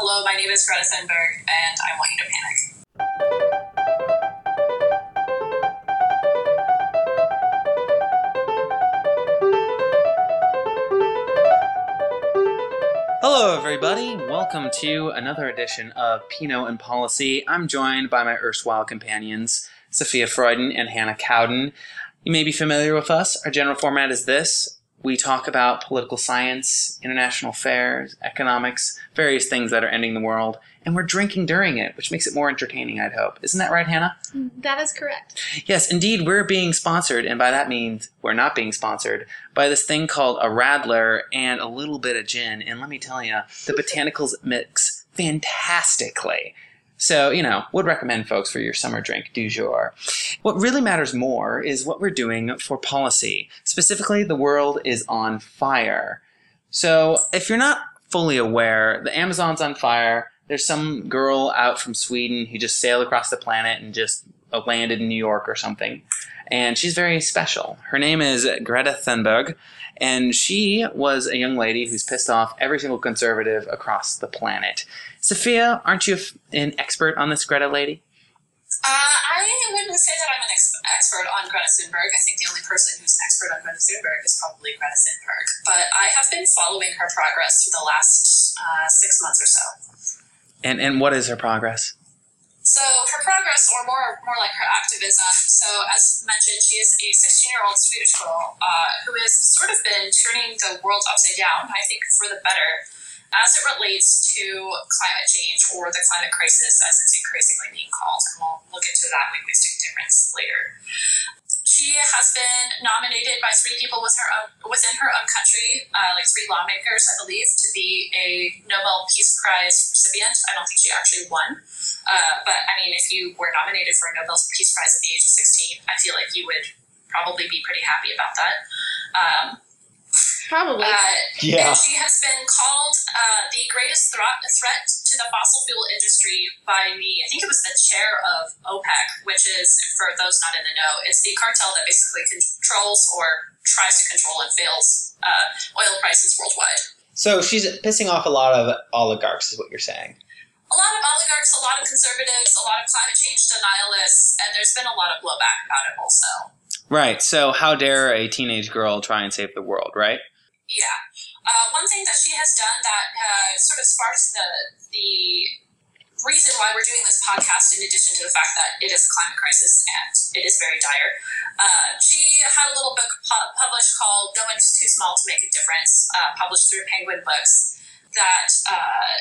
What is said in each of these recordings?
Hello, my name is Greta Thunberg, and I want you to panic. Hello, everybody. Welcome to another edition of Pinot and Policy. I'm joined by my erstwhile companions, Sophia Freuden and Hannah Cowden. You may be familiar with us. Our general format is this we talk about political science, international affairs, economics, various things that are ending the world, and we're drinking during it, which makes it more entertaining, I'd hope. Isn't that right, Hannah? That is correct. Yes, indeed, we're being sponsored, and by that means we're not being sponsored by this thing called a Radler and a little bit of gin. And let me tell you, the botanicals mix fantastically. So, you know, would recommend folks for your summer drink du jour. What really matters more is what we're doing for policy. Specifically, the world is on fire. So, if you're not fully aware, the Amazon's on fire. There's some girl out from Sweden who just sailed across the planet and just landed in New York or something. And she's very special. Her name is Greta Thunberg, and she was a young lady who's pissed off every single conservative across the planet. Sophia, aren't you an expert on this Greta lady? Uh, I wouldn't say that I'm an ex- expert on Greta Thunberg. I think the only person who's an expert on Greta Thunberg is probably Greta Thunberg. But I have been following her progress for the last uh, six months or so. And and what is her progress? So her progress, or more more like her activism. So as mentioned, she is a 16 year old Swedish girl uh, who has sort of been turning the world upside down. I think for the better, as it relates to climate change or the climate crisis, as it's increasingly being called. And we'll look into that linguistic difference later. She has been nominated by three people with her own, within her own country, uh, like three lawmakers, I believe, to be a Nobel Peace Prize recipient. I don't think she actually won. Uh, but I mean, if you were nominated for a Nobel Peace Prize at the age of 16, I feel like you would probably be pretty happy about that. Um, Probably. uh, and she has been called uh, the greatest threat, threat to the fossil fuel industry by the, I think it was the chair of OPEC, which is, for those not in the know, it's the cartel that basically controls or tries to control and fails uh, oil prices worldwide. So she's pissing off a lot of oligarchs, is what you're saying. A lot of oligarchs, a lot of conservatives, a lot of climate change denialists, and there's been a lot of blowback about it also. Right. So how dare a teenage girl try and save the world, right? Yeah. Uh, one thing that she has done that uh, sort of sparks the the reason why we're doing this podcast, in addition to the fact that it is a climate crisis and it is very dire, uh, she had a little book pu- published called "No One's Too Small to Make a Difference," uh, published through Penguin Books. That uh,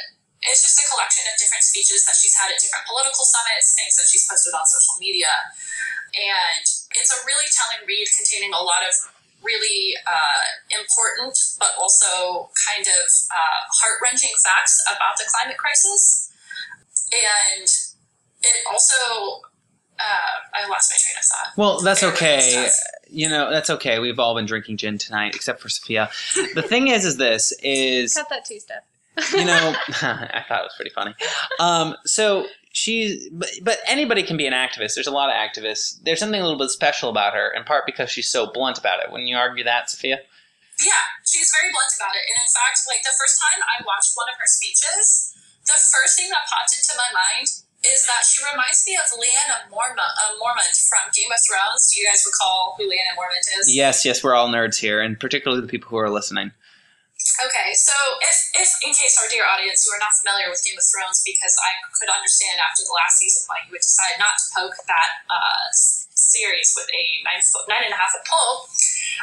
is just a collection of different speeches that she's had at different political summits, things that she's posted on social media, and it's a really telling read containing a lot of really uh, important but also kind of uh, heart wrenching facts about the climate crisis. And it also, uh, I lost my train of thought. Well, that's okay. You know, that's okay. We've all been drinking gin tonight, except for Sophia. The thing is, is this is Cut that two step. you know, I thought it was pretty funny. Um, so she's, but, but anybody can be an activist. There's a lot of activists. There's something a little bit special about her, in part because she's so blunt about it. Wouldn't you argue that, Sophia? Yeah, she's very blunt about it. And in fact, like the first time I watched one of her speeches, the first thing that popped into my mind is that she reminds me of Lyanna Mormont, uh, Mormont from Game of Thrones. Do you guys recall who Lyanna Mormont is? Yes, yes, we're all nerds here, and particularly the people who are listening. Okay, so if, if in case our dear audience who are not familiar with Game of Thrones, because I could understand after the last season why you would decide not to poke that uh, series with a nine foot nine and a half foot pole.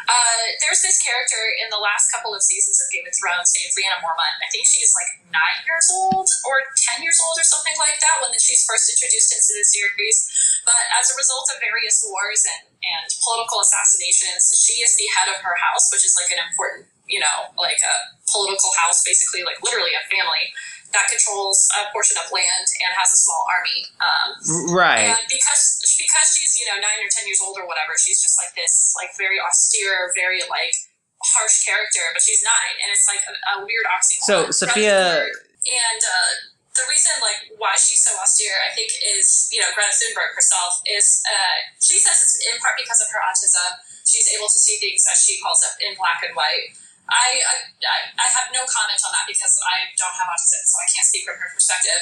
Uh, there's this character in the last couple of seasons of Game of Thrones named Lyanna Mormont. I think she's like nine years old or ten years old or something like that when she's first introduced into the series. But as a result of various wars and, and political assassinations, she is the head of her house, which is like an important, you know, like a political house, basically, like literally a family that controls a portion of land and has a small army. Um, Right. and because because she's you know nine or ten years old or whatever, she's just like this like very austere, very like harsh character. But she's nine, and it's like a, a weird oxymoron. So, Sophia- and uh, the reason like why she's so austere, I think, is you know Greta Thunberg herself is uh, she says it's in part because of her autism. She's able to see things as she calls it in black and white. I, I, I I have no comment on that because I don't have autism, so I can't speak from her perspective.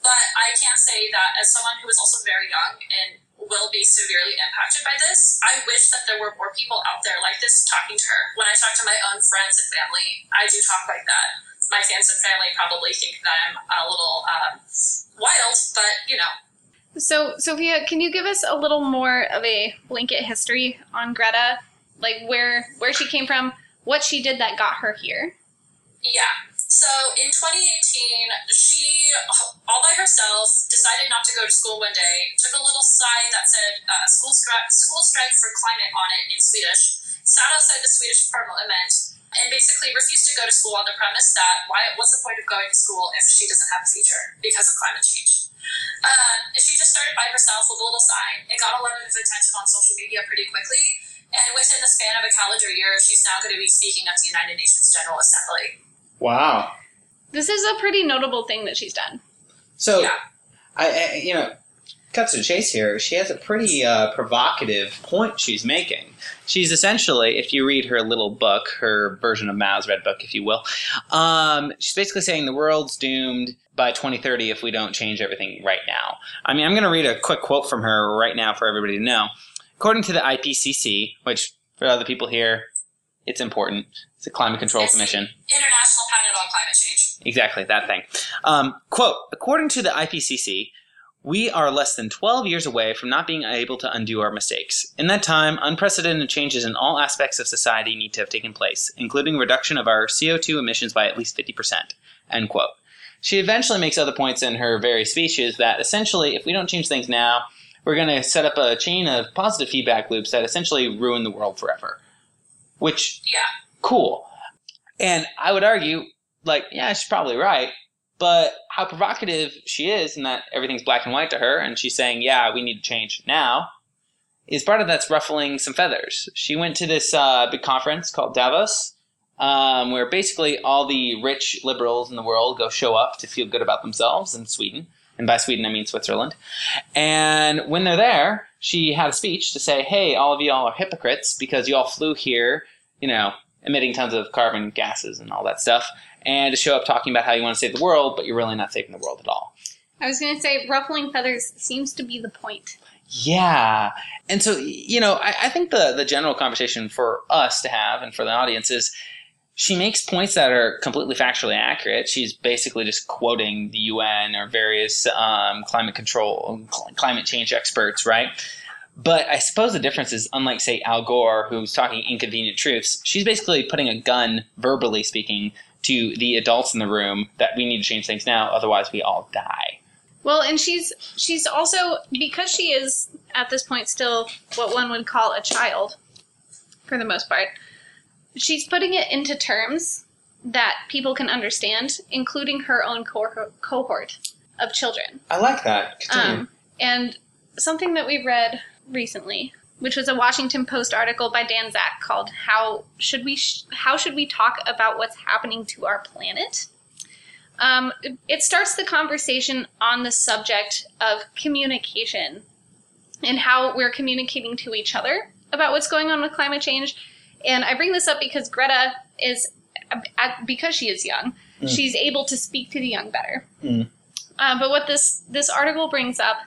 But I can say that as someone who is also very young and will be severely impacted by this, I wish that there were more people out there like this talking to her. When I talk to my own friends and family, I do talk like that. My fans and family probably think that I'm a little um, wild, but you know, So, Sophia, can you give us a little more of a blanket history on Greta? Like where where she came from, what she did that got her here? Yeah. So in 2018, she, all by herself, decided not to go to school one day, took a little sign that said uh, school, stri- school strike for climate on it in Swedish, sat outside the Swedish parliament, and basically refused to go to school on the premise that why, what's the point of going to school if she doesn't have a future because of climate change? Um, she just started by herself with a little sign. It got a lot of attention on social media pretty quickly. And within the span of a calendar year, she's now going to be speaking at the United Nations General Assembly. Wow. This is a pretty notable thing that she's done. So, Yeah. I, I, you know, cut to the chase here. She has a pretty uh, provocative point she's making. She's essentially, if you read her little book, her version of Mao's Red Book, if you will, um, she's basically saying the world's doomed by 2030 if we don't change everything right now. I mean, I'm going to read a quick quote from her right now for everybody to know. According to the IPCC, which for other people here, it's important. It's a Climate Control Yes. Commission. International Panel on Climate Change. Exactly, that thing. Um, quote According to the IPCC, we are less than 12 years away from not being able to undo our mistakes. In that time, unprecedented changes in all aspects of society need to have taken place, including reduction of our CO2 emissions by at least 50%. End quote. She eventually makes other points in her various speeches that essentially, if we don't change things now, we're going to set up a chain of positive feedback loops that essentially ruin the world forever. Which Yeah. cool. And I would argue, like, yeah, she's probably right, but how provocative she is, and that everything's black and white to her, and she's saying, yeah, we need to change now, is part of that's ruffling some feathers. She went to this uh, big conference called Davos, um, where basically all the rich liberals in the world go show up to feel good about themselves in Sweden. And by Sweden, I mean Switzerland. And when they're there, she had a speech to say, hey, all of y'all are hypocrites because y'all flew here, you know, emitting tons of carbon gases and all that stuff, and to show up talking about how you want to save the world, but you're really not saving the world at all. I was going to say ruffling feathers seems to be the point. Yeah. And so, you know, I, I think the, the general conversation for us to have and for the audience is she makes points that are completely factually accurate. She's basically just quoting the UN or various um, climate control, cl- climate change experts, right? But I suppose the difference is, unlike, say, Al Gore, who's talking inconvenient truths, she's basically putting a gun, verbally speaking, to the adults in the room that we need to change things now, otherwise we all die. Well, and she's she's also because she is at this point still what one would call a child for the most part. She's putting it into terms that people can understand, including her own co- cohort of children. I like that. Um, and something that we've read recently, which was a Washington Post article by Dan Zak called "How Should We Sh- How Should We Talk About What's Happening to Our Planet." Um, it- it starts the conversation on the subject of communication and how we're communicating to each other about what's going on with climate change. And I bring this up because Greta is, uh, because she is young, Mm. she's able to speak to the young better. Mm. Uh, but what this this article brings up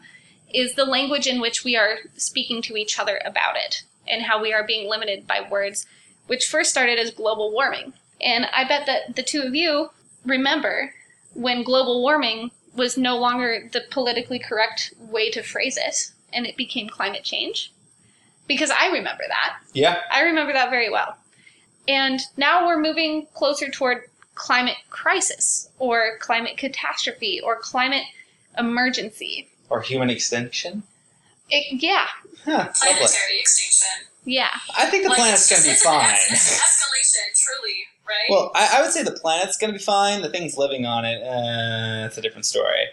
is the language in which we are speaking to each other about it and how we are being limited by words, which first started as global warming. And I bet that the two of you remember when global warming was no longer the politically correct way to phrase it and it became climate change. Because I remember that. yeah. I remember that very well. And now we're moving closer toward climate crisis or climate catastrophe or climate emergency. Or human extinction. It, yeah, Huh, lovely. Planetary extinction. yeah. I think the Like, planet's going to be just- it's an fine. es- escalation, truly, right? Well, I, I would say the planet's going to be fine. The things living on it, uh, that's a different story.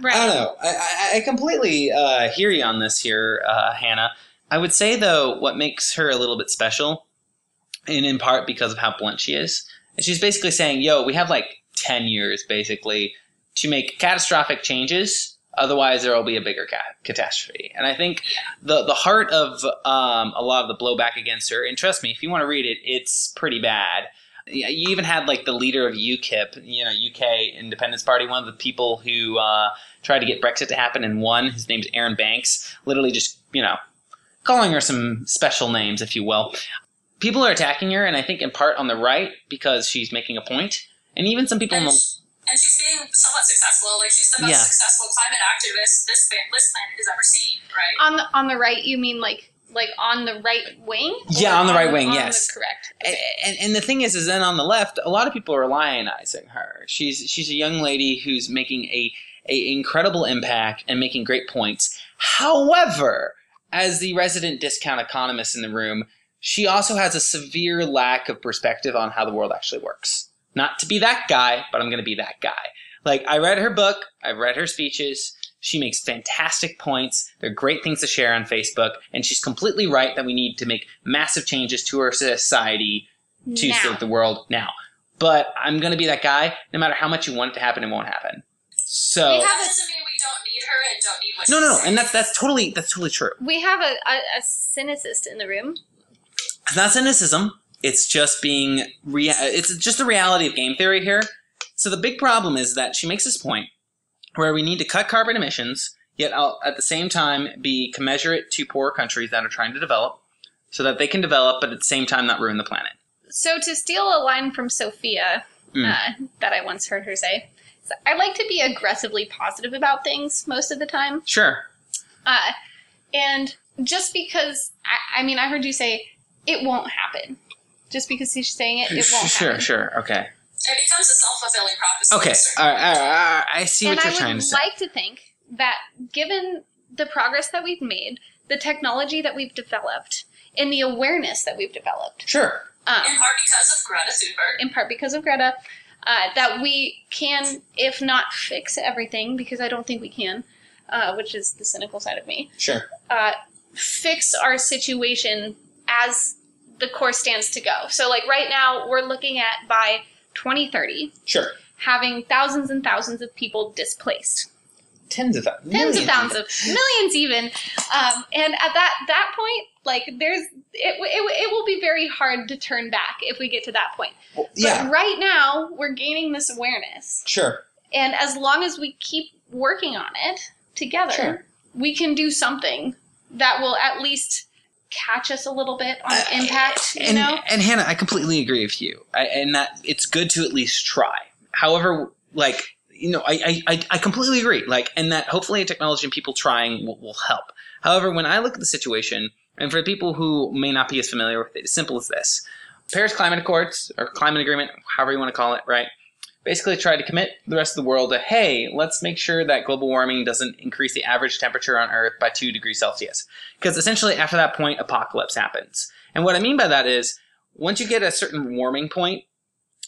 Right. I don't know. I, I, I completely uh, hear you on this here, uh, Hannah. I would say, though, what makes her a little bit special, and in part because of how blunt she is, is she's basically saying, yo, we have like 10 years, basically, to make catastrophic changes. Otherwise, there will be a bigger ca- catastrophe. And I think the, the heart of um, a lot of the blowback against her, and trust me, if you want to read it, it's pretty bad. You even had like the leader of UKIP, you know, UK Independence Party, one of the people who uh, tried to get Brexit to happen and won. His name's Arron Banks. Literally, just you know, calling her some special names, if you will. People are attacking her, and I think in part on the right because she's making a point, and even some people in the and she's being somewhat successful. Like she's the most Yeah. successful climate activist this this planet has ever seen, right? On the on the right, you mean like like on the right wing? Yeah, on the right wing, on yes. The correct. and, and, and the thing is, is then on the left, a lot of people are lionizing her. She's she's a young lady who's making a a incredible impact and making great points. However, as the resident discount economist in the room, she also has a severe lack of perspective on how the world actually works. Not to be that guy, but I'm going to be that guy. Like I read her book, I've read her speeches. She makes fantastic points. They're great things to share on Facebook, and she's completely right that we need to make massive changes to our society to Now. save the world now. But I'm going to be that guy. No matter how much you want it to happen, it won't happen. So We have that a- mean we don't need her and don't need what no, no, no, and that's that's totally that's totally true. We have a, a, a cynicist in the room. It's not cynicism. It's just being rea- It's just the reality of game theory here. So the big problem is that she makes this point where we need to cut carbon emissions, yet I'll, at the same time be commensurate to poor countries that are trying to develop, so that they can develop, but at the same time not ruin the planet. So to steal a line from Sophia Mm. uh, that I once heard her say, so I like to be aggressively positive about things most of the time. Sure. Uh, and just because, I, I mean, I heard you say it won't happen. Just because he's saying it, it won't sure, happen. sure. Okay. It becomes a self fulfilling prophecy. Okay. at a certain All right, all right, all right. I see and what I you're trying would to say. I would like to think that given the progress that we've made, the technology that we've developed, and the awareness that we've developed, Sure. um, in part because of Greta Thunberg. in part because of Greta, uh, that we can, if not fix everything, because I don't think we can, uh, which is the cynical side of me, Sure. uh, fix our situation as the course stands to go. So, like right now, we're looking at by 2030 Sure. having thousands and thousands of people displaced, Tens of thousands. tens of thousands of millions even, um, and at that that point, like there's it, it, it will be very hard to turn back if we get to that point. Well, But yeah. right now, we're gaining this awareness. Sure. And as long as we keep working on it together, Sure. we can do something that will at least catch us a little bit on Uh, impact, you and, know? and Hannah, I completely agree with you, I, and that it's good to at least try. However, like you know, I, I, I- I completely agree. Like, and that hopefully technology and people trying will, will help. However, when I look at the situation, and for people who may not be as familiar with it, as simple as this: Paris Climate Accords or Climate Agreement, however you want to call it, right? Basically, try to commit the rest of the world to, hey, let's make sure that global warming doesn't increase the average temperature on Earth by two degrees Celsius. Because essentially, after that point, apocalypse happens. And what I mean by that is, once you get a certain warming point,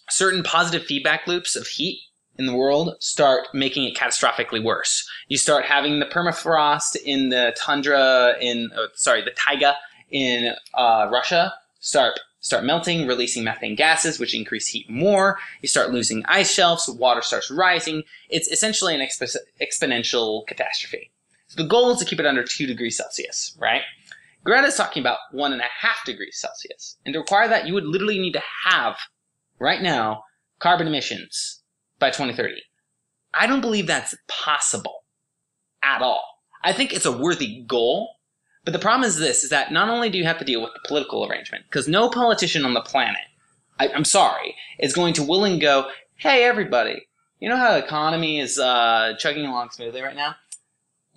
certain positive feedback loops of heat in the world start making it catastrophically worse. You start having the permafrost in the tundra in, uh, sorry, the taiga in uh, Russia start start melting, releasing methane gases, which increase heat more. You start losing ice shelves, water starts rising. It's essentially an expo- exponential catastrophe. So the goal is to keep it under two degrees Celsius, right? Greta's talking about one and a half degrees Celsius. And to require that, you would literally need to have, right now, carbon emissions by 2030. I don't believe that's possible at all. I think it's a worthy goal, but the problem is this, is that not only do you have to deal with the political arrangement, because no politician on the planet, I, I'm sorry, is going to will and go, hey everybody, you know how the economy is uh, chugging along smoothly right now?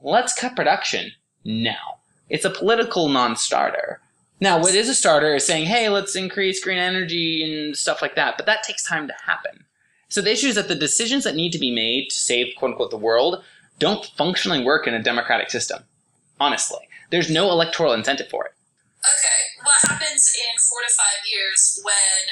Let's cut production now. It's a political non-starter. Now, what is a starter is saying, hey, let's increase green energy and stuff like that, but that takes time to happen. So the issue is that the decisions that need to be made to save, quote unquote, the world don't functionally work in a democratic system. Honestly. There's no electoral incentive for it. Okay, what happens in four to five years when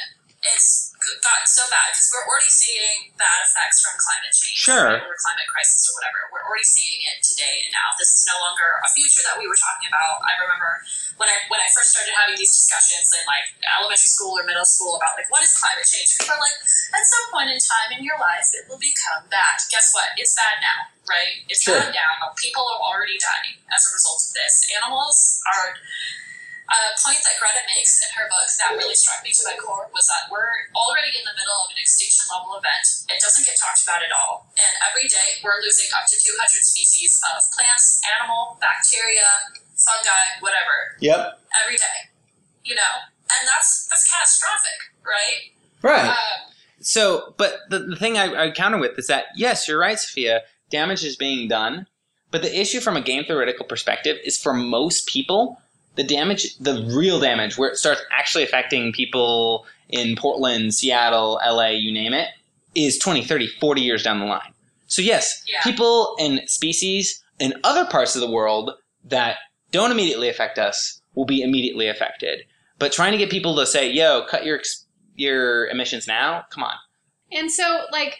it's gotten so bad? Because we're already seeing bad effects from climate change, Sure. right, or climate crisis, or whatever. We're already seeing it today and now. This is no longer a future that we were talking about. I remember when I when I first started having these discussions in like elementary school or middle school about like what is climate change. People are like, at some point in time in your life, it will become bad. Guess what? It's bad now, right? It's Sure. bad now. People are already dying as a result of this. Animals are A point that Greta makes in her book that really struck me to my core was that we're already in the middle of an extinction level event. It doesn't get talked about at all. And every day we're losing up to 200 species of plants, animal, bacteria, fungi, whatever, Yep. every day. You know? And that's that's catastrophic, right? Right. Um, So, but the, the thing I, I counter with is that yes, you're right, Sophia. Damage is being done, but the issue from a game theoretical perspective is for most people, the damage, the real damage, where it starts actually affecting people in Portland, Seattle, LA, you name it, is 20, 30, 40 years down the line. So yes, Yeah. people and species in other parts of the world that don't immediately affect us will be immediately affected. But trying to get people to say, "Yo, cut your your emissions now," come on. And so, like,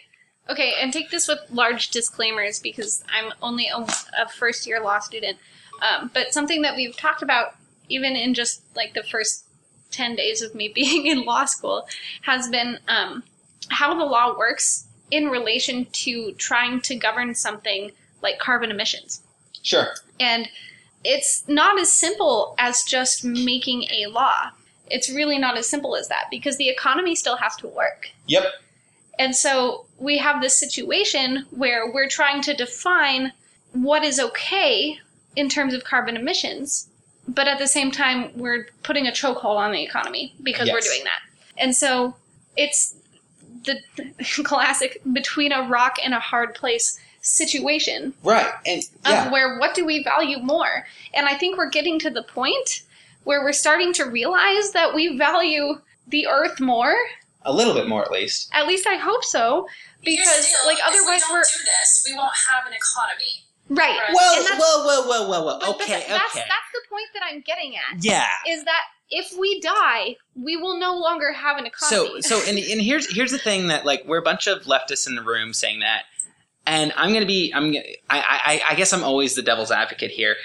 okay, and take this with large disclaimers because I'm only a, a first year law student. Um, but something that we've talked about, even in just like the first 10 days of me being in law school, has been um, how the law works in relation to trying to govern something like carbon emissions. Sure. And it's not as simple as just making a law. It's really not as simple as that because the economy still has to work. Yep. And so we have this situation where we're trying to define what is okay in terms of carbon emissions, but at the same time, we're putting a chokehold on the economy because we're doing that. And so it's the classic between a rock and a hard place situation Right. And of where what do we value more? And I think we're getting to the point where we're starting to realize that we value the earth more. a little bit more at least. At least I hope so. here's Because deal, like if otherwise we don't we're do this, we won't have an economy. Right. Right. Whoa, whoa, whoa, whoa, whoa, whoa. But, but Okay, th- that's okay. that's the point that I'm getting at. Yeah. Is that if we die, we will no longer have an economy. so, and, and here's here's the thing that like we're a bunch of leftists in the room saying that, and I'm gonna be I'm I I, I guess I'm always the devil's advocate here.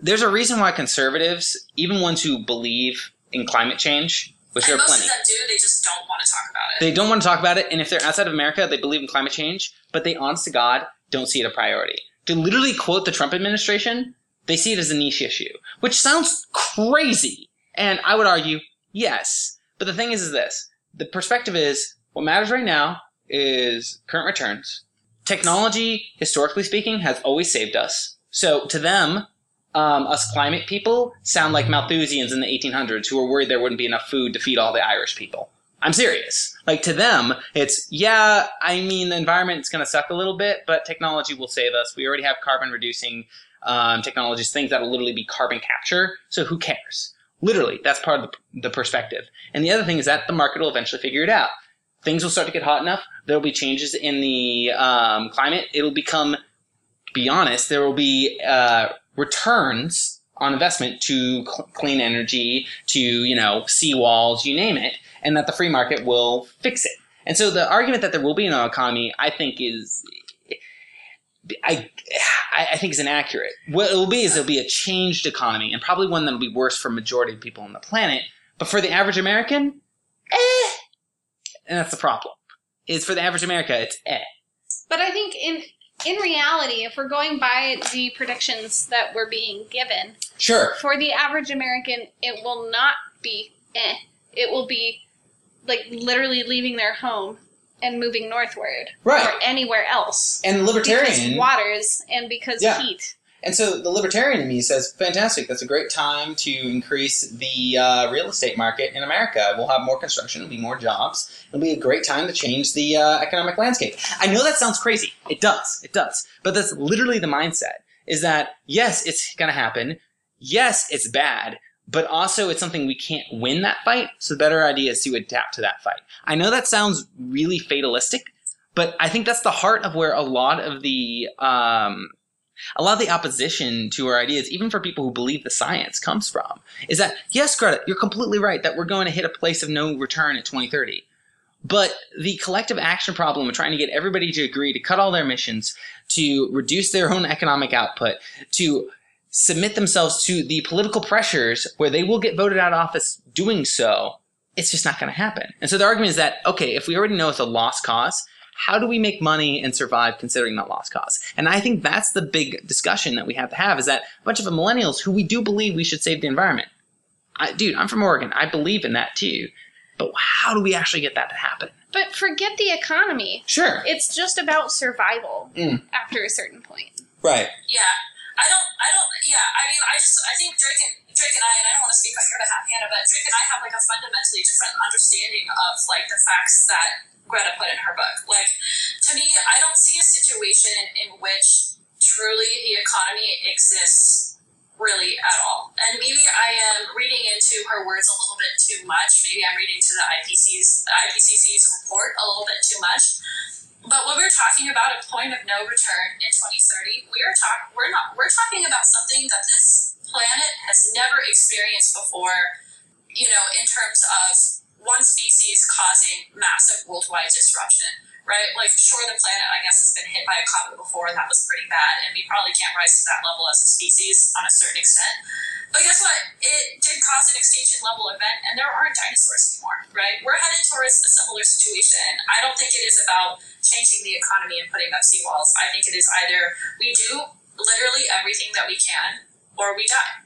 There's a reason why conservatives, even ones who believe in climate change, which there and are most plenty, of them do, they just don't want to talk about it. they don't want to talk about it. And if they're outside of America, they believe in climate change, but they, honest to God, don't see it a priority. To literally quote the Trump administration, they see it as a niche issue, which sounds crazy. And I would argue, yes. But the thing is, is this: the perspective is what matters right now is current returns. Technology, historically speaking, has always saved us. So to them, um, us climate people sound like Malthusians in the 1800s who were worried there wouldn't be enough food to feed all the Irish people. I'm serious. Like to them, it's yeah. I mean, the environment's going to suck a little bit, but technology will save us. We already have carbon reducing um, technologies, things that'll literally be carbon capture. So who cares? Literally, that's part of the, the perspective. And the other thing is that the market will eventually figure it out. Things will start to get hot enough. There will be changes in the um, climate. It'll become, be honest, there will be uh, returns on investment to cl- clean energy, to you know seawalls, you name it, and that the free market will fix it. And so the argument that there will be no economy, I think, is I I I think is inaccurate. What it will be is it'll be a changed economy, and probably one that'll be worse for majority of people on the planet. But for the average American, eh, and that's the problem. Is for the average America, it's eh. But I think in in reality, if we're going by the predictions that we're being given, Sure. for the average American, it will not be eh. It will be like literally leaving their home and moving northward Right. or anywhere else. And Because libertarian, waters and because Yeah. heat. And so the libertarian in me says, fantastic, that's a great time to increase the uh, real estate market in America. We'll have more construction, it'll be more jobs. It'll be a great time to change the uh, economic landscape. I know that sounds crazy. It does. It does. But that's literally the mindset is that, yes, it's going to happen. Yes, it's bad. But also, it's something we can't win that fight. So the better idea is to adapt to that fight. I know that sounds really fatalistic, but I think that's the heart of where a lot of the um, a lot of the opposition to our ideas, even for people who believe the science, comes from is that yes, Greta, you're completely right that we're going to hit a place of no return at 2030. But the collective action problem of trying to get everybody to agree to cut all their emissions, to reduce their own economic output, to submit themselves to the political pressures where they will get voted out of office doing so, it's just not going to happen. And so the argument is that, okay, if we already know it's a lost cause, how do we make money and survive considering that lost cause? And I think that's the big discussion that we have to have is that a bunch of millennials who we do believe we should save the environment. I, dude, I'm from Oregon. I believe in that too. But how do we actually get that to happen? But forget the economy. Sure. It's just about survival Mm. after a certain point. Right. Yeah, I don't, I don't, yeah, I mean, I just, I think Drake and Drake and I, and I don't want to speak on your behalf, Hannah, but Drake and I have like a fundamentally different understanding of like the facts that Greta put in her book. Like, to me, I don't see a situation in which truly the economy exists really at all. And maybe I am reading into her words a little bit too much. Maybe I'm reading to the IPCC's, the IPCC's report a little bit too much. But when we're talking about a point of no return in 2030, we're talk we're not we're talking about something that this planet has never experienced before. You know, in terms of one species causing massive worldwide disruption, right? Like, sure, the planet I guess has been hit by a comet before, and that was pretty bad, and we probably can't rise to that level as a species on a certain extent. But guess what? It did cause an extinction level event, and there aren't dinosaurs anymore, right? We're headed towards a similar situation. I don't think it is about changing the economy and putting up seawalls. I think it is either we do literally everything that we can, or we die.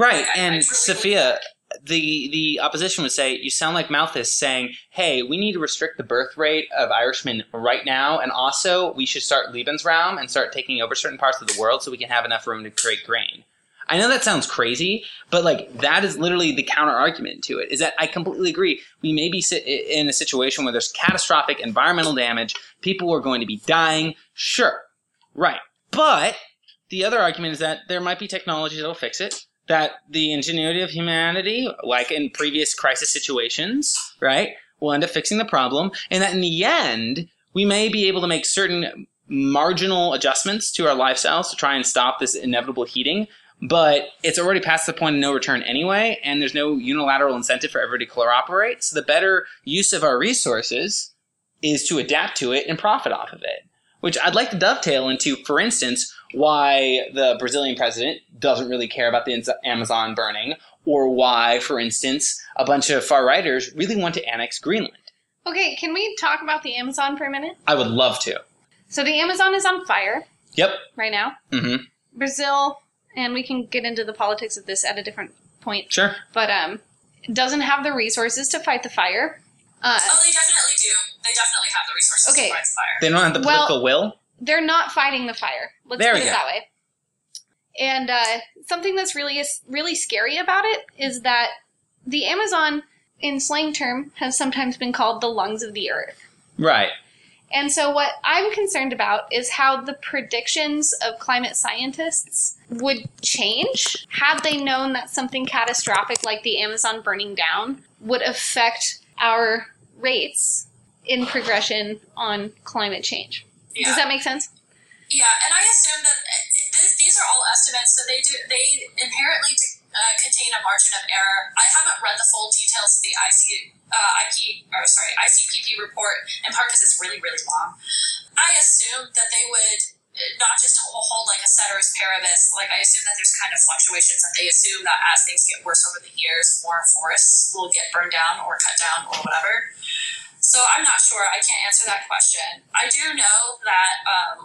Right. I- I and truly Sophia, the the opposition would say, you sound like Malthus saying, hey, we need to restrict the birth rate of Irishmen right now, and also we should start Lebensraum and start taking over certain parts of the world so we can have enough room to create grain. I know that sounds crazy, but like that is literally the counter argument to it. Is that I completely agree. We may be in a situation where there's catastrophic environmental damage. People are going to be dying. Sure, right. But the other argument is that there might be technology that'll fix it. That the ingenuity of humanity, like in previous crisis situations, right, will end up fixing the problem, and that in the end we may be able to make certain marginal adjustments to our lifestyles to try and stop this inevitable heating but it's already past the point of no return anyway, and there's no unilateral incentive for everybody to cooperate. So the better use of our resources is to adapt to it and profit off of it. Which I'd like to dovetail into, for instance, why the Brazilian president doesn't really care about the Amazon burning, or why, for instance, a bunch of far righters really want to annex Greenland. Okay, can we talk about the Amazon for a minute? I would love to. So the Amazon is on fire Yep. right now. Mm-hmm. Brazil, and we can get into the politics of this at a different point, Sure. but um, doesn't have the resources to fight the fire. Uh, Oh, they definitely do. They definitely have the resources Okay. to fight the fire. They don't have the Well- political will. they're not fighting the fire. Let's There put we it go. that way. And uh, something that's really really scary about it is that the Amazon, in slang term, has sometimes been called the lungs of the earth. Right. And so, what I'm concerned about is how the predictions of climate scientists would change had they known that something catastrophic like the Amazon burning down would affect our rates in progression on climate change. Yeah. Does that make sense? Yeah, and I assume that uh, this, these are all estimates, so they do they inherently uh, contain a margin of error. I haven't read the full details of the IC uh, IP or sorry ICPP report in part because it's really really long. I assume that they would not just hold, like a ceteris paribus. Like I assume that there's kind of fluctuations that they assume that as things get worse over the years, more forests will get burned down or cut down or whatever. So I'm not sure. I can't answer that question. I do know that um,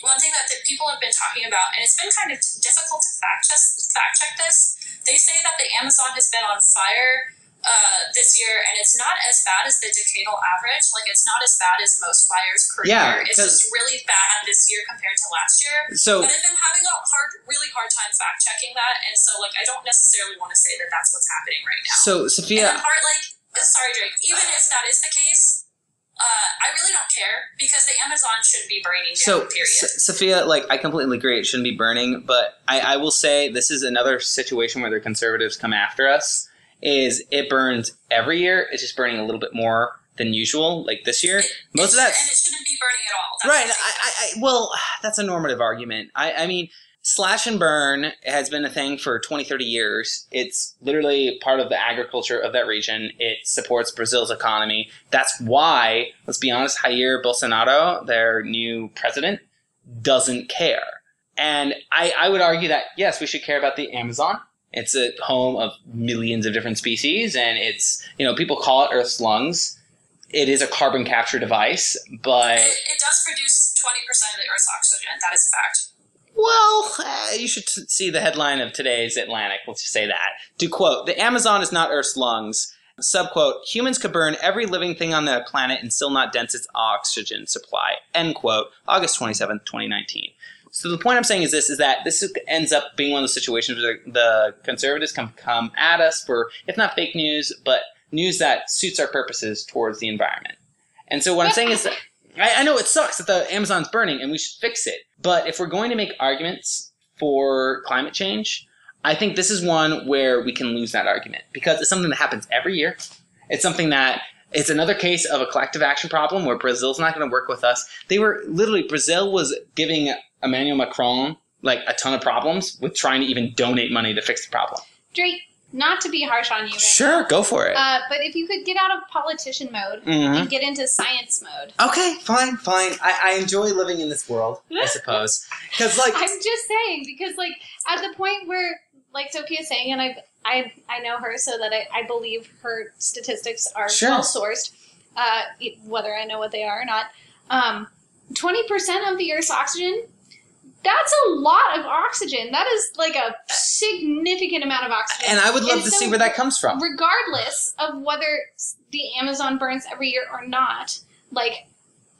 one thing that the people have been talking about, and it's been kind of difficult to fact check, fact check this. They say that the Amazon has been on fire uh, this year, and it's not as bad as the decadal average. Like it's not as bad as most fires per Yeah, year. It's just really bad this year compared to last year. So But I've been having a hard, really hard time fact checking that, and so like I don't necessarily want to say that that's what's happening right now. so And Sophia, then part like, sorry, Drake. Even if that is the case, uh, I really don't care because the Amazon shouldn't be burning down. So, period. S- Sophia, like I completely agree, it shouldn't be burning. But I, I will say this is another situation where the conservatives come after us. Is it burns every year? It's just burning a little bit more than usual. Like this year, It- most of that. and it shouldn't be burning at all. That's Right. I. I, I, well, that's a normative argument. I, I mean, slash and burn has been a thing for 20, 30 years. It's literally part of the agriculture of that region. It supports Brazil's economy. That's why, let's be honest, Jair Bolsonaro, their new president, doesn't care. And I, I would argue that, yes, we should care about the Amazon. It's a home of millions of different species, and it's, you know, people call it Earth's lungs. It is a carbon capture device, but It, it does produce twenty percent of the Earth's oxygen. That is a fact. Well, uh, you should t- see the headline of today's Atlantic. Let's just say that. To quote, the Amazon is not Earth's lungs. Subquote, humans could burn every living thing on the planet and still not dent its oxygen supply. End quote. August 27th, 2019. So the point I'm saying is this, is that this is, ends up being one of those situations where the, the conservatives come, come at us for, if not fake news, but news that suits our purposes towards the environment. And so what I'm saying is that I, I know it sucks that the Amazon's burning and we should fix it. But if we're going to make arguments for climate change, I think this is one where we can lose that argument because it's something that happens every year. It's something that it's another case of a collective action problem where Brazil's not going to work with us. They were literally Brazil was giving Emmanuel Macron like a ton of problems with trying to even donate money to fix the problem. Drake, not to be harsh on you, right Sure, go for it. Uh, but if you could get out of politician mode Mhm. and get into science mode, Okay, fine, fine. I, I enjoy living in this world, I suppose. Because, like, I'm just saying because like at the point where like Sophia's saying, and I I I know her so that I, I believe her statistics are Sure. well sourced, uh, whether I know what they are or not. Um, Twenty percent of the Earth's oxygen. That's a lot of oxygen. That is like a significant amount of oxygen. and I would love And to so- see where that comes from. regardless of whether the Amazon burns every year or not, like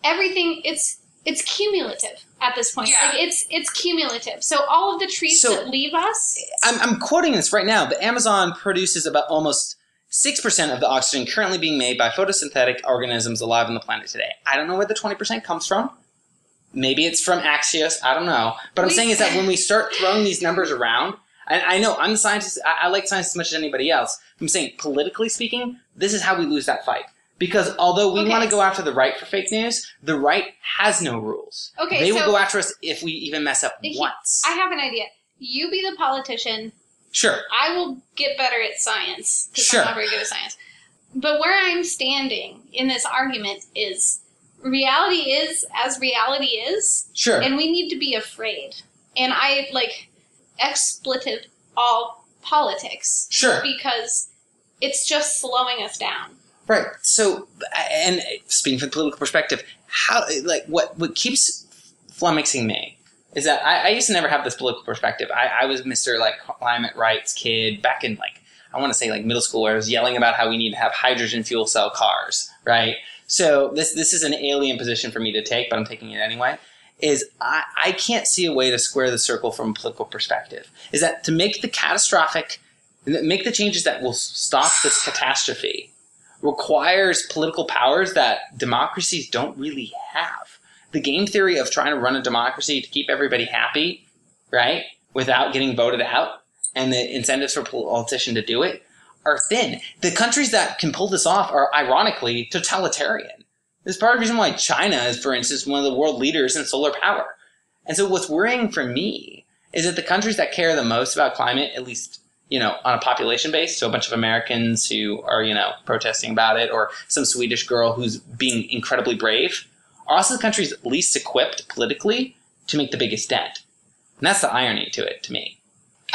everything, it's it's cumulative at this point. Yeah. Like it's it's cumulative. So all of the trees So- that leave us, I'm, I'm quoting this right now. The Amazon produces about almost 6% of the oxygen currently being made by photosynthetic organisms alive on the planet today. I don't know where the 20% comes from. Maybe it's from Axios. I don't know. But I'm We- saying is that when we start throwing these numbers around, and I know I'm a scientist, I, I like science as much as anybody else. I'm saying, politically speaking, this is how we lose that fight. Because although we Okay. want to go after the right for fake news, the right has no rules. Okay, they will go after us if we even mess up He- once. I have an idea. You be the politician. sure. I will get better at science because Sure. I'm not very good at science. But where I'm standing in this argument is reality is as reality is, Sure. and we need to be afraid. And I like expletive all politics sure. because it's just slowing us down. Right. So, and speaking from the political perspective, how like what what keeps flummoxing me is that I, I used to never have this political perspective. I, I was Mister like climate rights kid back in like I want to say like middle school where I was yelling about how we need to have hydrogen fuel cell cars. Right. So this this is an alien position for me to take, but I'm taking it anyway. Is I, I can't see a way to square the circle from a political perspective. Is that to make the catastrophic, make the changes that will stop this catastrophe requires political powers that democracies don't really have. The game theory of trying to run a democracy to keep everybody happy, right, without getting voted out, and the incentives for politician to do it are thin. The countries that can pull this off are ironically totalitarian. This is part of the reason why China is, for instance, one of the world leaders in solar power. And so what's worrying for me is that the countries that care the most about climate, at least you know, on a population base, so a bunch of Americans who are, you know, protesting about it, or some Swedish girl who's being incredibly brave, are also the countries least equipped politically to make the biggest dent. And that's the irony to it, to me.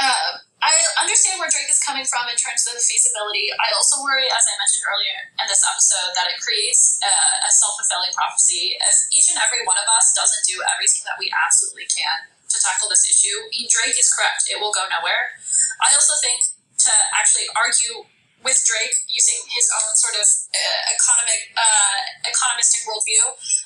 Uh, I understand where Drake is coming from in terms of the feasibility. I also worry, as I mentioned earlier in this episode, that it creates a, self fulfilling prophecy. If each and every one of us doesn't do everything that we absolutely can to tackle this issue, Drake is correct. It will go nowhere. I also think to actually argue with Drake using his own sort of uh, economic, uh, economistic worldview,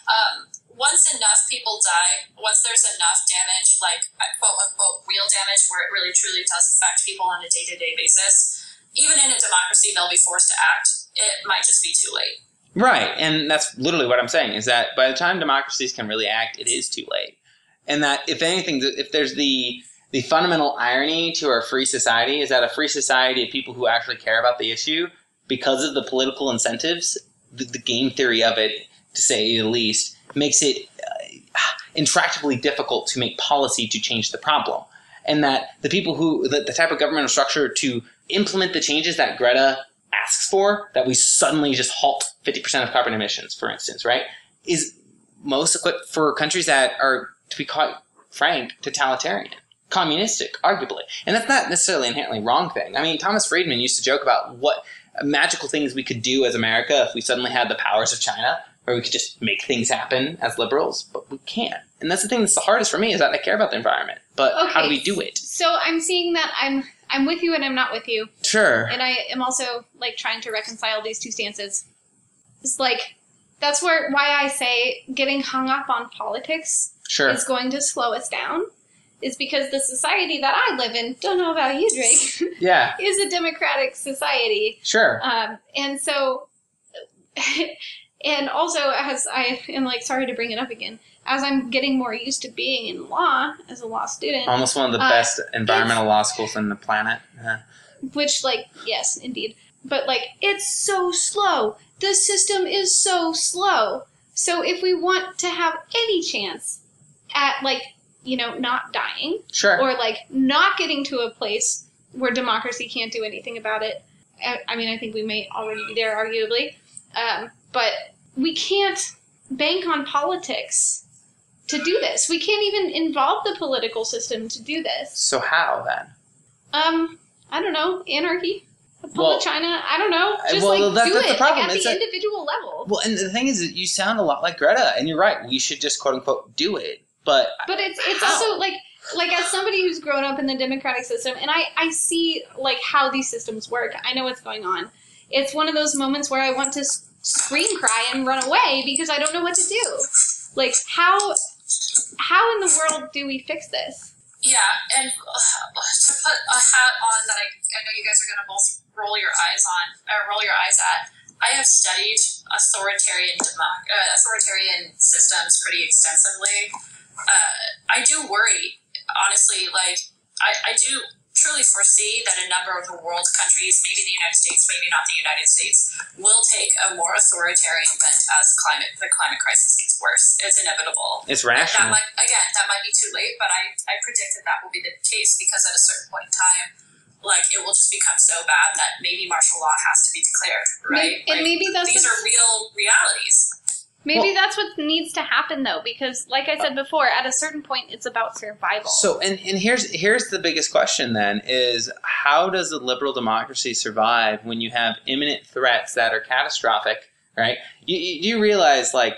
um, once enough people die, once there's enough damage, like quote unquote real damage, where it really truly does affect people on a day to day basis, even in a democracy, they'll be forced to act. It might just be too late. Right, and that's literally what I'm saying is that by the time democracies can really act, it is too late. And that if anything, if there's the the fundamental irony to our free society is that a free society of people who actually care about the issue, because of the political incentives, the, the game theory of it, to say the least, makes it uh, intractably difficult to make policy to change the problem. And that the people who, the, the type of governmental structure to implement the changes that Greta asks for, that we suddenly just halt 50% of carbon emissions, for instance, right, is most equipped for countries that are, to be quite frank, totalitarian communistic, arguably. And that's not necessarily inherently wrong thing. I mean, Thomas Friedman used to joke about what magical things we could do as America if we suddenly had the powers of China. Or we could just make things happen as liberals, but we can't. And that's the thing that's the hardest for me is that I care about the environment, but how do we do it? So I'm seeing that I'm I'm with you and I'm not with you, Sure. and I am also like trying to reconcile these two stances. It's like that's where why I say getting hung up on politics Sure. is going to slow us down. Is because the society that I live in, don't know about you, Drake, Yeah. is a democratic society. Sure. Um, and so, and also as I am like sorry to bring it up again, as I'm getting more used to being in law as a law student, Almost one of the uh, best environmental law schools on the planet. Which like yes, indeed, but like it's so slow. The system is so slow. So if we want to have any chance at like you know not dying Sure. or like not getting to a place where democracy can't do anything about it. I, I mean, I think we may already be there, arguably, um, but we can't bank on politics to do this. We can't even involve the political system to do this. so how then? Um, I don't know, anarchy, public Well- China. I don't know, just well, like that- do that's it the problem. like, at It's the that- individual level. Well, and the thing is, that you sound a lot like Greta, and you're right. We should just quote unquote do it. But But it's it's How? also like like as somebody who's grown up in the democratic system and I I see like how these systems work. I know what's going on. It's one of those moments where I want to scream cry and run away because I don't know what to do. Like how how in the world do we fix this? Yeah, and uh, to put a hat on that I, I know you guys are going to both roll your eyes on, or roll your eyes at. I have studied authoritarian democ- uh, authoritarian systems pretty extensively. Uh, I do worry, honestly. Like I, I do truly foresee that a number of the world countries, maybe the United States, maybe not the United States, will take a more authoritarian bent as climate the climate crisis gets worse. It's inevitable. it's That rational. might again, that might be too late, but I, I predict that that will be the case because at a certain point in time, like it will just become so bad that maybe martial law has to be declared, right? and Like, maybe that's these what's- are real realities. Maybe that's what needs to happen though because like I said before, at a certain point it's about survival. So, and, and here's here's the biggest question then is how does a liberal democracy survive when you have imminent threats that are catastrophic, right? You, you, you realize like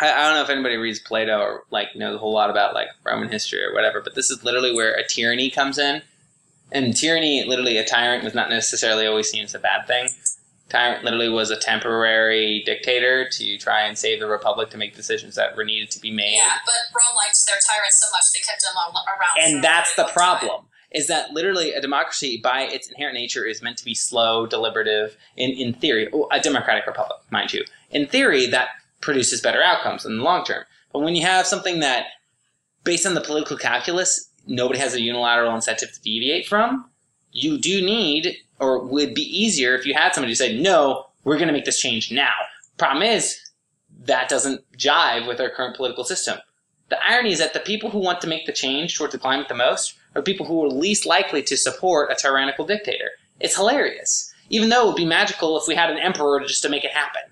I, I don't know if anybody reads Plato or like knows a whole lot about like Roman history or whatever, but this is literally where a tyranny comes in, and tyranny, literally a tyrant, was not necessarily always seen as a bad thing. Tyrant literally was a temporary dictator to try and save the republic to make decisions that were needed to be made Yeah, but Rome liked their tyrants so much they kept them all around. and that's the long time. problem is that literally a democracy by its inherent nature is meant to be slow deliberative in, in theory a democratic republic mind you in theory that produces better outcomes in the long term but when you have something that based on the political calculus nobody has a unilateral incentive to deviate from you do need or would be easier if you had somebody who said no we're going to make this change now problem is that doesn't jive with our current political system the irony is that the people who want to make the change towards the climate the most are people who are least likely to support a tyrannical dictator. It's hilarious. Even though it would be magical if we had an emperor just to make it happen.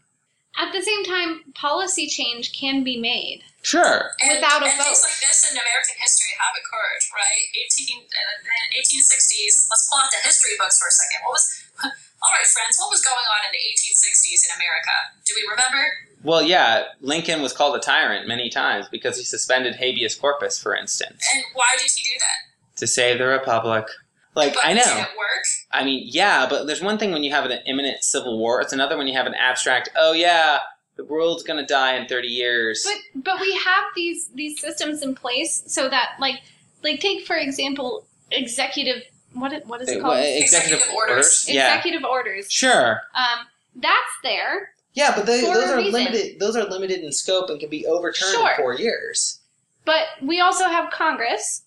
At the same time, policy change can be made. Sure. And, Without a and things like this in American history have occurred, right? 18, uh, 1860s. Let's pull out the history books for a second. What was, all right, friends, what was going on in the 1860s in America? Do we remember? Well, yeah, Lincoln was called a tyrant many times because he suspended habeas corpus, for instance, And why did he do that? to save the republic. Like, but I Did know. it work? I mean, yeah, but there's one thing when you have an imminent civil war. It's another when you have an abstract, oh, yeah, the world's going to die in 30 years. But but we have these these systems in place so that like like take for example executive what what is it Uh, called executive, Executive orders. orders? Yeah. executive orders. Sure. Um, that's there. Yeah, but they, those are reason. limited. Those are limited in scope and can be overturned Sure. in four years. But we also have Congress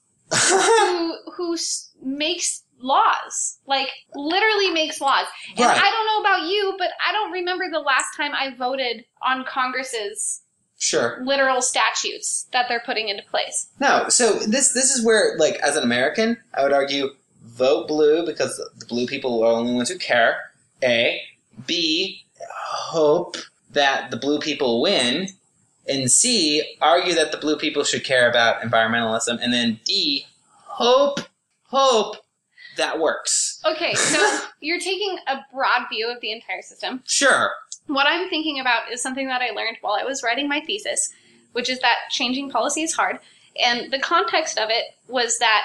who who s- makes laws, like literally makes laws. And Right. I don't know about you, but I don't remember the last time I voted on Congress's sure. literal statutes that they're putting into place. No. So this this is where, like, as an American, I would argue vote blue because the blue people are the only ones who care. A. B. Hope that the blue people win. And C. Argue that the blue people should care about environmentalism. And then D. Hope, hope that works. Okay, so you're taking a broad view of the entire system. Sure. What I'm thinking about is something that I learned while I was writing my thesis, which is that changing policy is hard. And the context of it was that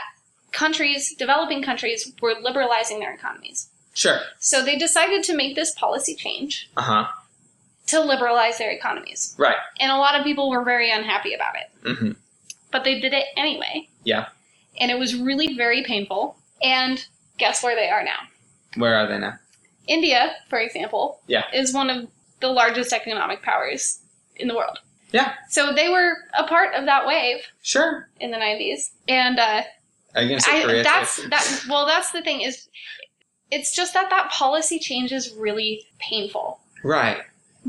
countries, developing countries, were liberalizing their economies. Sure. So they decided to make this policy change Uh huh. to liberalize their economies. Right. And a lot of people were very unhappy about it. Mm-hmm. But they did it anyway. Yeah. And it was really very painful. And guess where they are now? Where are they now? India, for example, Yeah. is one of the largest economic powers in the world. Yeah. So they were a part of that wave Sure. in the 90s. And uh, Are you gonna say I, Korea? that's too? that. Well, that's the thing is, it's just that that policy change is really painful, right.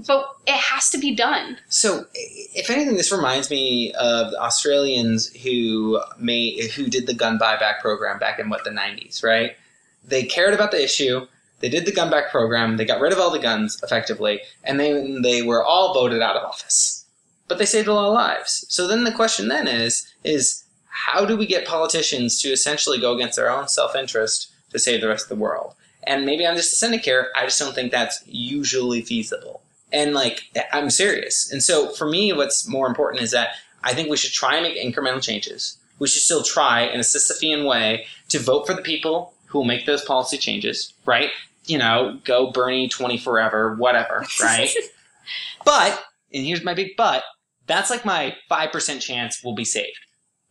But it has to be done. So, if anything, this reminds me of the Australians who made who did the gun buyback program back in what the '90s, right? They cared about the issue. They did the gun back program. They got rid of all the guns effectively, and then they were all voted out of office. But they saved a lot of lives. So then the question then is is how do we get politicians to essentially go against their own self interest to save the rest of the world? And maybe I'm just a cynic here. I just don't think that's usually feasible. And like, I'm serious. And so for me, what's more important is that I think we should try and make incremental changes. We should still try in a Sisyphean way to vote for the people who will make those policy changes, right? You know, go Bernie 20 forever, whatever, right? but, and here's my big but, that's like my 5% chance we'll be saved.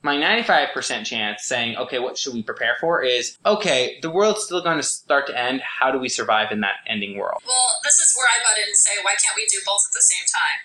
My 95% chance saying, okay, what should we prepare for is, okay, the world's still going to start to end. How do we survive in that ending world? Well, this is where I butt in and say, why can't we do both at the same time?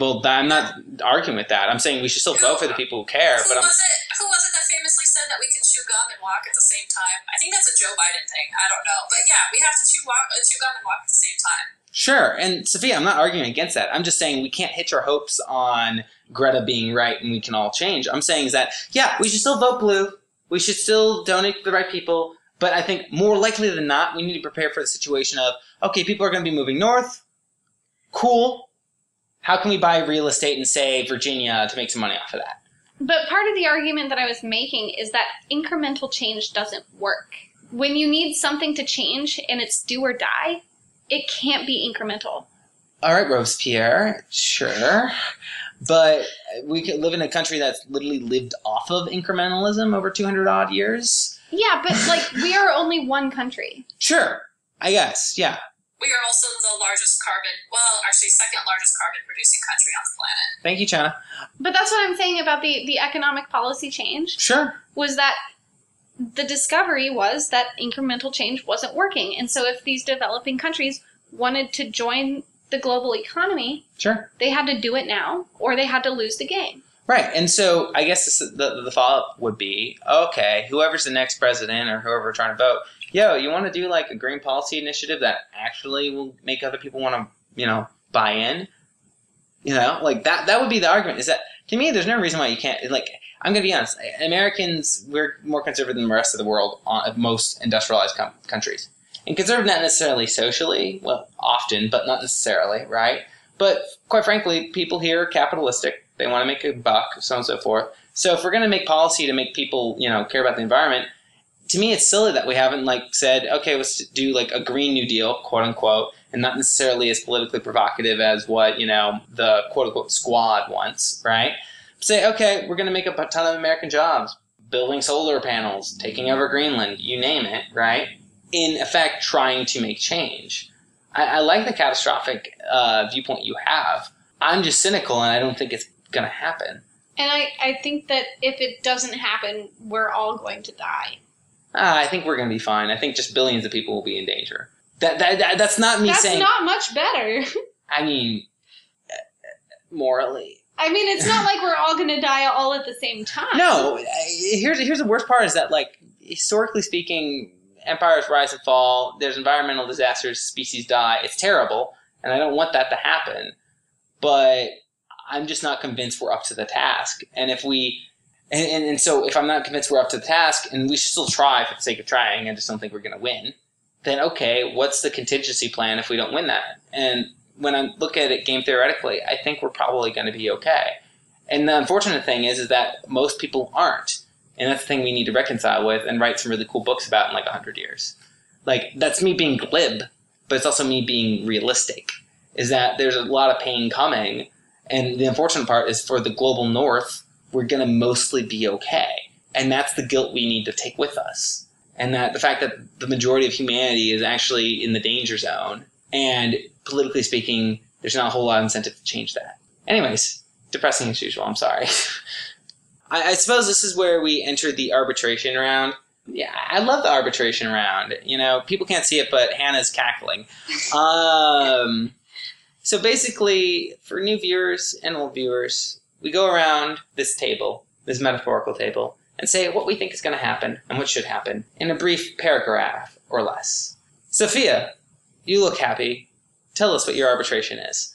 Well, I'm not arguing with that. I'm saying we should still vote for the people who care. Who But I'm, was it? Who was it that famously said that we can chew gum and walk at the same time? I think that's a Joe Biden thing. I don't know, but yeah, we have to chew, walk, uh, chew gum and walk at the same time. sure. And Sophia, I'm not arguing against that. I'm just saying we can't hitch our hopes on Greta being right and we can all change. I'm saying is that yeah, we should still vote blue. We should still donate to the right people. But I think more likely than not, we need to prepare for the situation of okay, people are going to be moving north. Cool. How can we buy real estate in say Virginia to make some money off of that? But part of the argument that I was making is that incremental change doesn't work. When you need something to change and it's do or die, it can't be incremental. All right, Robespierre, sure. But we could live in a country that's literally lived off of incrementalism over 200 odd years. Yeah, but like we are only one country. Sure, I guess, yeah. We are also the largest carbon, well, actually, second largest carbon producing country on the planet. Thank you, China. But that's what I'm saying about the the economic policy change Sure. was that the discovery was that incremental change wasn't working. And so if these developing countries wanted to join the global economy, Sure. they had to do it now or they had to lose the game. Right, and so I guess this, the the follow up would be okay. Whoever's the next president or whoever we're trying to vote, yo, you want to do like a green policy initiative that actually will make other people want to, you know, buy in. You know, like that. That would be the argument. Is that to me? There's no reason why you can't. Like, I'm gonna be honest. Americans, we're more conservative than the rest of the world on most industrialized com- countries, and conservative not necessarily socially. Well, often, but not necessarily, right? But quite frankly, people here are capitalistic. They want to make a buck, so on and so forth. So if we're going to make policy to make people, you know, care about the environment, to me, it's silly that we haven't like said, okay, let's do like a green new deal, quote unquote, and not necessarily as politically provocative as what you know the quote unquote squad wants, right? Say, okay, we're going to make up a ton of American jobs, building solar panels, taking over Greenland, you name it, right? In effect, trying to make change. I, I like the catastrophic uh, viewpoint you have. I'm just cynical, and I don't think it's going to happen. And I, I think that if it doesn't happen, we're all going to die. Ah, I think we're going to be fine. I think just billions of people will be in danger. That, that, that that's not me That's saying. That's not much better. I mean, morally. I mean, it's not like we're all going to die all at the same time. No, here's here's the worst part is that like historically speaking, empires rise and fall. There's environmental disasters, species die. It's terrible, and I don't want that to happen. But I'm just not convinced we're up to the task. And if we and, and, and so if I'm not convinced we're up to the task, and we should still try for the sake of trying, I just don't think we're going to win. Then okay, what's the contingency plan if we don't win that? And when I look at it game theoretically, I think we're probably going to be okay. And the unfortunate thing is, is that most people aren't, and that's the thing we need to reconcile with and write some really cool books about in like hundred years. Like that's me being glib, but it's also me being realistic. is that there's a lot of pain coming, and the unfortunate part is for the global north, we're going to mostly be okay, and that's the guilt we need to take with us, and that the fact that the majority of humanity is actually in the danger zone, and politically speaking, there's not a whole lot of incentive to change that. Anyways, depressing as usual. I'm sorry. I, I suppose this is where we enter the arbitration round. Yeah, I love the arbitration round. You know, people can't see it, but Hannah's cackling. Um, so basically, for new viewers and old viewers, we go around this table, this metaphorical table, and say what we think is going to happen and what should happen in a brief paragraph or less. Sophia, you look happy. Tell us what your arbitration is.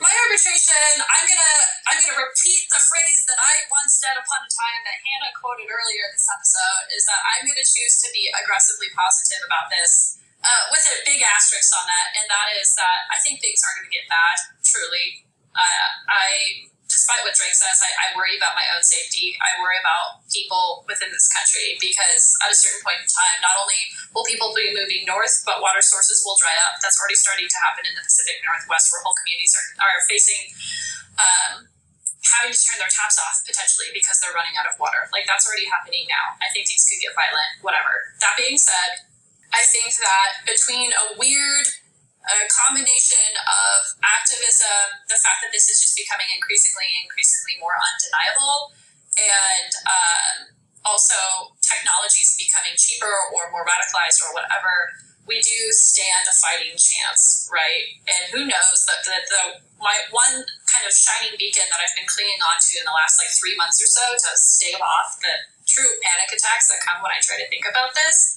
My arbitration, I'm gonna I'm gonna repeat the phrase that I once said upon a time that Hannah quoted earlier in this episode is that I'm gonna choose to be aggressively positive about this. Uh, with a big asterisk on that, and that is that I think things are going to get bad. Truly, uh, I despite what Drake says, I, I worry about my own safety. I worry about people within this country because at a certain point in time, not only will people be moving north, but water sources will dry up. That's already starting to happen in the Pacific Northwest, where whole communities are, are facing um, having to turn their taps off potentially because they're running out of water. Like that's already happening now. I think things could get violent, whatever. That being said, I think that between a weird a combination of activism, the fact that this is just becoming increasingly, increasingly more undeniable, and um, also technologies becoming cheaper or more radicalized or whatever, we do stand a fighting chance, right? And who knows that the, the my one kind of shining beacon that I've been clinging on to in the last like three months or so to stave off the true panic attacks that come when I try to think about this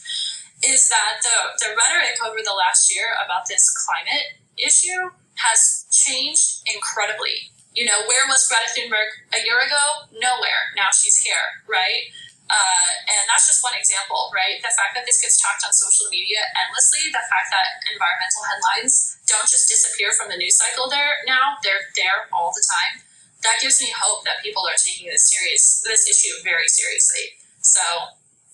is that the, the rhetoric over the last year about this climate issue has changed incredibly. You know, where was Greta Thunberg a year ago? Nowhere. Now she's here, right? Uh, and that's just one example, right? The fact that this gets talked on social media endlessly, the fact that environmental headlines don't just disappear from the news cycle there now, they're there all the time. That gives me hope that people are taking this serious this issue very seriously. So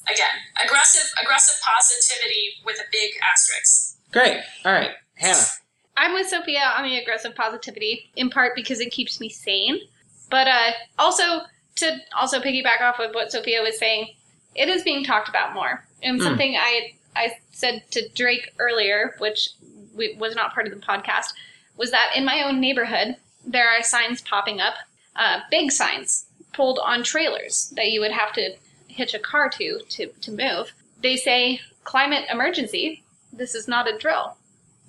again, aggressive aggressive positivity with a big asterisk. Great. All right, Hannah. I'm with Sophia on the aggressive positivity, in part because it keeps me sane, but uh, also to also piggyback off of what Sophia was saying, it is being talked about more. And Mm. something I I said to Drake earlier, which we, was not part of the podcast, was that in my own neighborhood there are signs popping up, uh, big signs pulled on trailers that you would have to hitch a car to to to move. They say climate emergency. This is not a drill,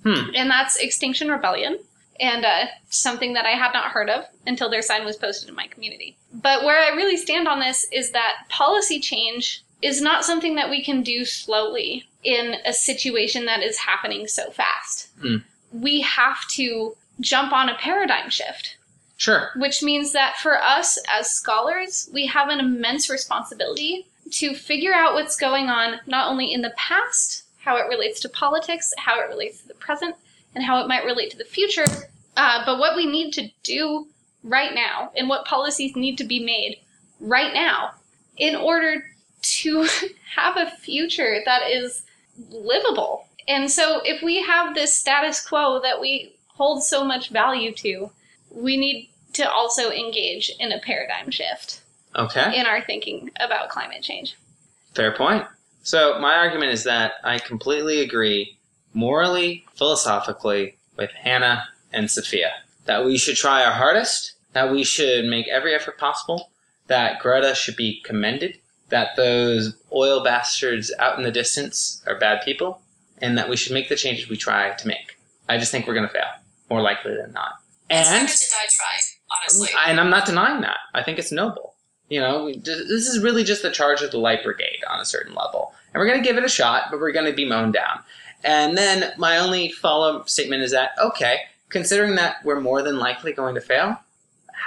Hmm. and that's Extinction Rebellion and uh, something that I had not heard of until their sign was posted in my community. But where I really stand on this is that policy change is not something that we can do slowly in a situation that is happening so fast. Mm. We have to jump on a paradigm shift, Sure. which means that for us as scholars, we have an immense responsibility to figure out what's going on not only in the past, how it relates to politics, how it relates to the present, and how it might relate to the future, uh, but what we need to do right now and what policies need to be made right now in order to have a future that is livable. And so if we have this status quo that we hold so much value to, we need to also engage in a paradigm shift Okay. in our thinking about climate change. Fair point. So my argument is that I completely agree, morally, philosophically, with Hannah and Sophia. That we should try our hardest, that we should make every effort possible, that Greta should be commended, that those oil bastards out in the distance are bad people, and that we should make the changes we try to make. I just think we're going to fail, more likely than not. And better to die trying, honestly. and I'm not denying that. I think it's noble. You know, this is really just the charge of the light brigade on a certain level, and we're going to give it a shot, but we're going to be mown down. And then my only follow-up statement is that okay, considering that we're more than likely going to fail,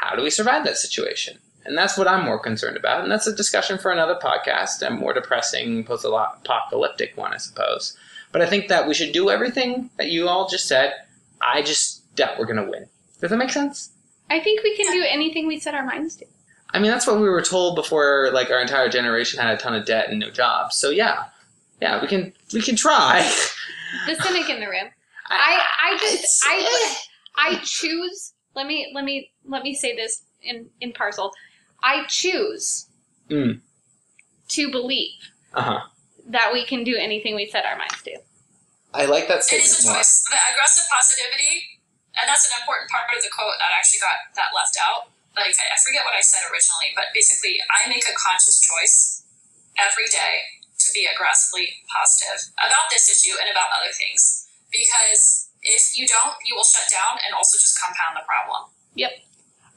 how do we survive that situation? And that's what I'm more concerned about, and that's a discussion for another podcast, a more depressing, post-apocalyptic one, I suppose. But I think that we should do everything that you all just said. I just doubt we're going to win. Does that make sense? I think we can do anything we set our minds to. I mean, that's what we were told before. Like our entire generation had a ton of debt and no jobs. So yeah, yeah, we can we can try. The cynic in the room. I I just I eh. I choose. Let me let me let me say this in in parcel. I choose Mm. to believe Uh huh. that we can do anything we set our minds to. I like that statement is a choice. The aggressive positivity, and that's an important part of the quote that actually got that left out. Like I I forget what I said originally, but basically, I make a conscious choice every day to be aggressively positive about this issue and about other things. Because if you don't, you will shut down and also just compound the problem. Yep.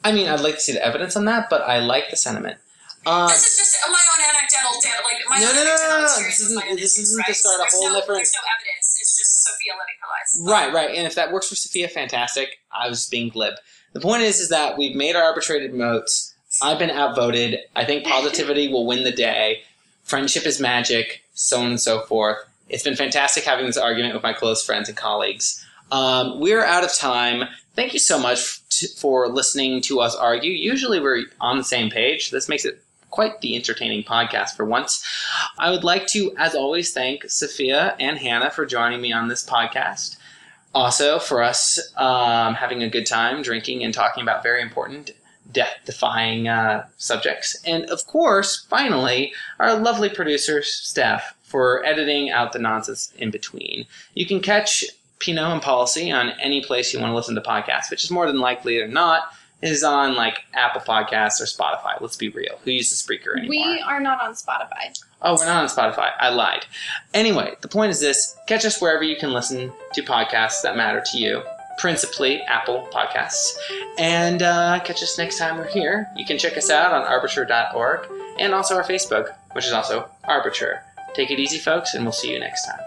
I mean, I'd like to see the evidence on that, but I like the sentiment. Uh, this is just my own anecdotal, da- like my No, own no, no, no, anecdotal no, this isn't- own this issues, isn't to start a There's whole no, different- There's no evidence. It's just Sophia living her life. Right, right. And if that works for Sophia, fantastic. I was being glib. The point is, is that we've made our arbitrated votes. I've been outvoted. I think positivity will win the day. Friendship is magic, so on and so forth. It's been fantastic having this argument with my close friends and colleagues. Um, we're out of time. Thank you so much for listening to us argue. Usually we're on the same page. This makes it quite the entertaining podcast for once. I would like to, as always, thank Sophia and Hannah for joining me on this podcast also for us um, having a good time drinking and talking about very important death defying uh, subjects and of course finally our lovely producer steph for editing out the nonsense in between you can catch pinot and policy on any place you want to listen to podcasts which is more than likely or not is on like apple podcasts or spotify let's be real who uses spreaker anymore We are not on Spotify. Oh, we're not on Spotify. I lied. Anyway, the point is this catch us wherever you can listen to podcasts that matter to you, principally Apple Podcasts. And uh, catch us next time we're here. You can check us out on arbiter.org and also our Facebook, which is also Arbiter. Take it easy, folks, and we'll see you next time.